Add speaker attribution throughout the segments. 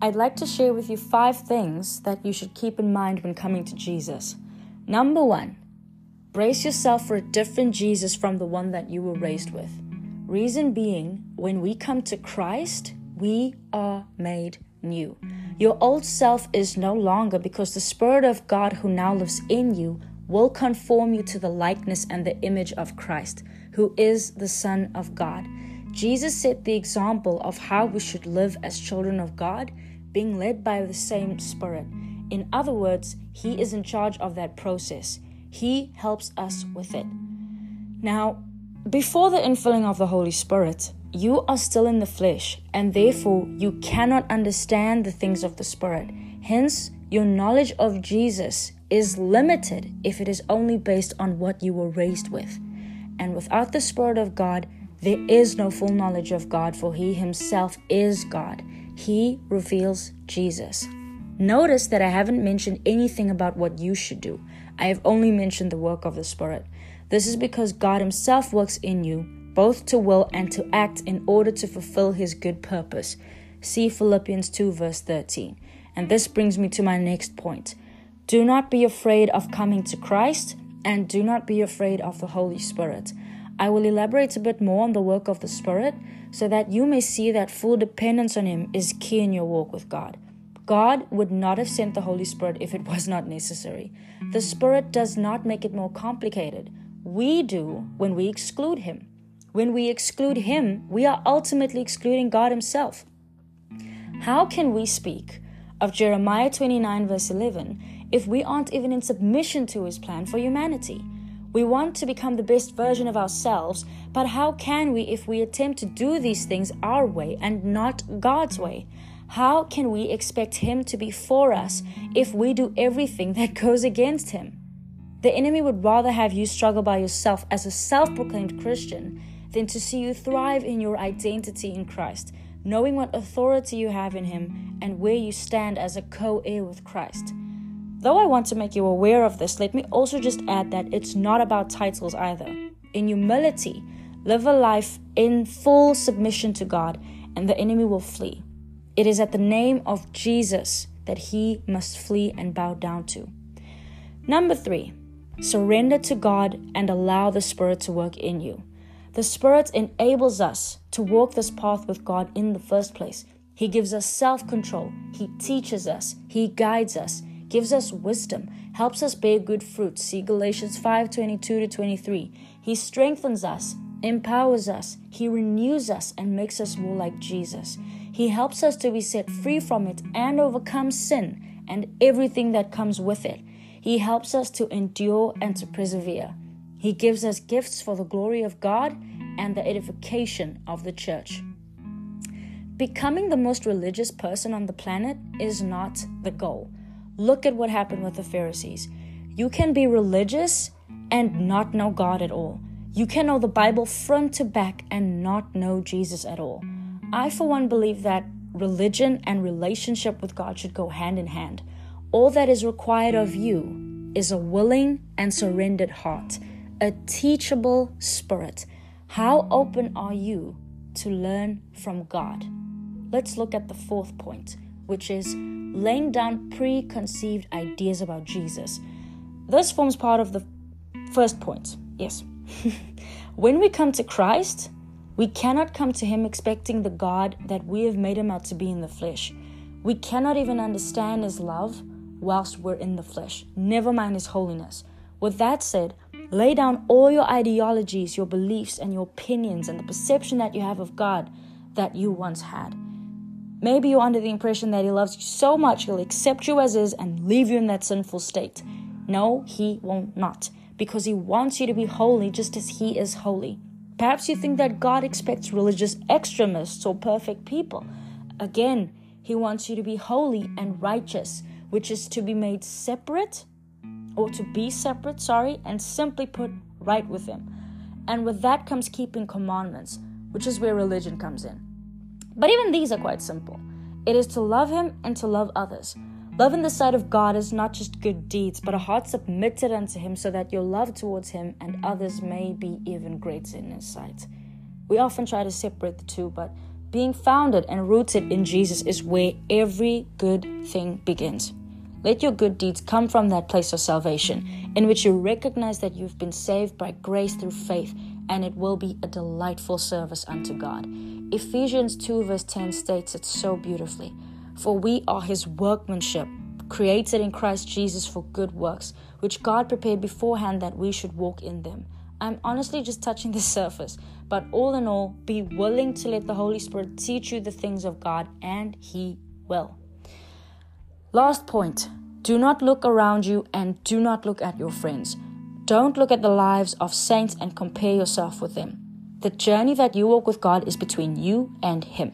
Speaker 1: I'd like to share with you five things that you should keep in mind when coming to Jesus. Number one, brace yourself for a different Jesus from the one that you were raised with. Reason being, when we come to Christ, we are made new. Your old self is no longer because the Spirit of God who now lives in you will conform you to the likeness and the image of Christ, who is the Son of God. Jesus set the example of how we should live as children of God, being led by the same Spirit. In other words, He is in charge of that process, He helps us with it. Now, before the infilling of the Holy Spirit, you are still in the flesh, and therefore you cannot understand the things of the Spirit. Hence, your knowledge of Jesus is limited if it is only based on what you were raised with. And without the Spirit of God, there is no full knowledge of God, for He Himself is God. He reveals Jesus. Notice that I haven't mentioned anything about what you should do. I have only mentioned the work of the Spirit. This is because God Himself works in you both to will and to act in order to fulfill his good purpose. See Philippians 2, verse 13. And this brings me to my next point. Do not be afraid of coming to Christ, and do not be afraid of the Holy Spirit. I will elaborate a bit more on the work of the Spirit so that you may see that full dependence on Him is key in your walk with God. God would not have sent the Holy Spirit if it was not necessary. The Spirit does not make it more complicated. We do when we exclude Him. When we exclude Him, we are ultimately excluding God Himself. How can we speak of Jeremiah 29, verse 11, if we aren't even in submission to His plan for humanity? We want to become the best version of ourselves, but how can we if we attempt to do these things our way and not God's way? How can we expect Him to be for us if we do everything that goes against Him? The enemy would rather have you struggle by yourself as a self proclaimed Christian than to see you thrive in your identity in Christ, knowing what authority you have in Him and where you stand as a co heir with Christ. Though I want to make you aware of this, let me also just add that it's not about titles either. In humility, live a life in full submission to God, and the enemy will flee. It is at the name of Jesus that he must flee and bow down to. Number three, surrender to God and allow the Spirit to work in you. The Spirit enables us to walk this path with God in the first place. He gives us self control, He teaches us, He guides us, gives us wisdom, helps us bear good fruit. See Galatians 5 22 to 23. He strengthens us, empowers us, He renews us, and makes us more like Jesus. He helps us to be set free from it and overcome sin and everything that comes with it. He helps us to endure and to persevere. He gives us gifts for the glory of God and the edification of the church. Becoming the most religious person on the planet is not the goal. Look at what happened with the Pharisees. You can be religious and not know God at all. You can know the Bible front to back and not know Jesus at all. I, for one, believe that religion and relationship with God should go hand in hand. All that is required of you is a willing and surrendered heart a teachable spirit. How open are you to learn from God? Let's look at the fourth point, which is laying down preconceived ideas about Jesus. This forms part of the first point. Yes. when we come to Christ, we cannot come to Him expecting the God that we have made Him out to be in the flesh. We cannot even understand His love whilst we're in the flesh, never mind His holiness. With that said, Lay down all your ideologies, your beliefs, and your opinions, and the perception that you have of God that you once had. Maybe you're under the impression that He loves you so much He'll accept you as is and leave you in that sinful state. No, He won't not, because He wants you to be holy just as He is holy. Perhaps you think that God expects religious extremists or perfect people. Again, He wants you to be holy and righteous, which is to be made separate or to be separate, sorry, and simply put, right with Him. And with that comes keeping commandments, which is where religion comes in. But even these are quite simple it is to love Him and to love others. Love in the sight of God is not just good deeds, but a heart submitted unto Him so that your love towards Him and others may be even greater in His sight. We often try to separate the two, but Being founded and rooted in Jesus is where every good thing begins. Let your good deeds come from that place of salvation, in which you recognize that you've been saved by grace through faith, and it will be a delightful service unto God. Ephesians 2, verse 10 states it so beautifully For we are his workmanship, created in Christ Jesus for good works, which God prepared beforehand that we should walk in them. I'm honestly just touching the surface, but all in all, be willing to let the Holy Spirit teach you the things of God, and He will. Last point do not look around you and do not look at your friends. Don't look at the lives of saints and compare yourself with them. The journey that you walk with God is between you and Him.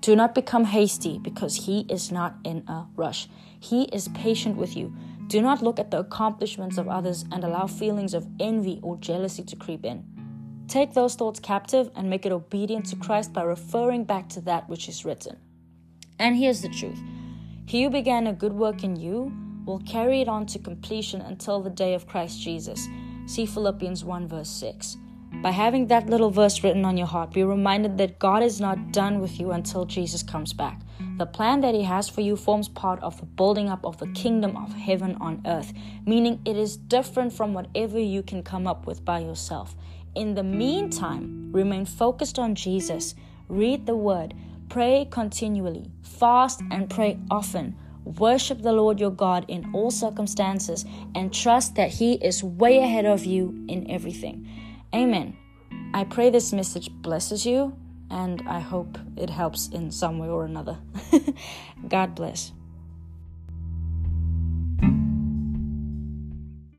Speaker 1: Do not become hasty because He is not in a rush. He is patient with you. Do not look at the accomplishments of others and allow feelings of envy or jealousy to creep in. Take those thoughts captive and make it obedient to Christ by referring back to that which is written. And here's the truth He who began a good work in you will carry it on to completion until the day of Christ Jesus. See Philippians 1, verse 6. By having that little verse written on your heart, be reminded that God is not done with you until Jesus comes back. The plan that He has for you forms part of the building up of the kingdom of heaven on earth, meaning it is different from whatever you can come up with by yourself. In the meantime, remain focused on Jesus, read the Word, pray continually, fast and pray often Worship the Lord your God in all circumstances and trust that He is way ahead of you in everything. Amen. I pray this message blesses you and I hope it helps in some way or another. God bless.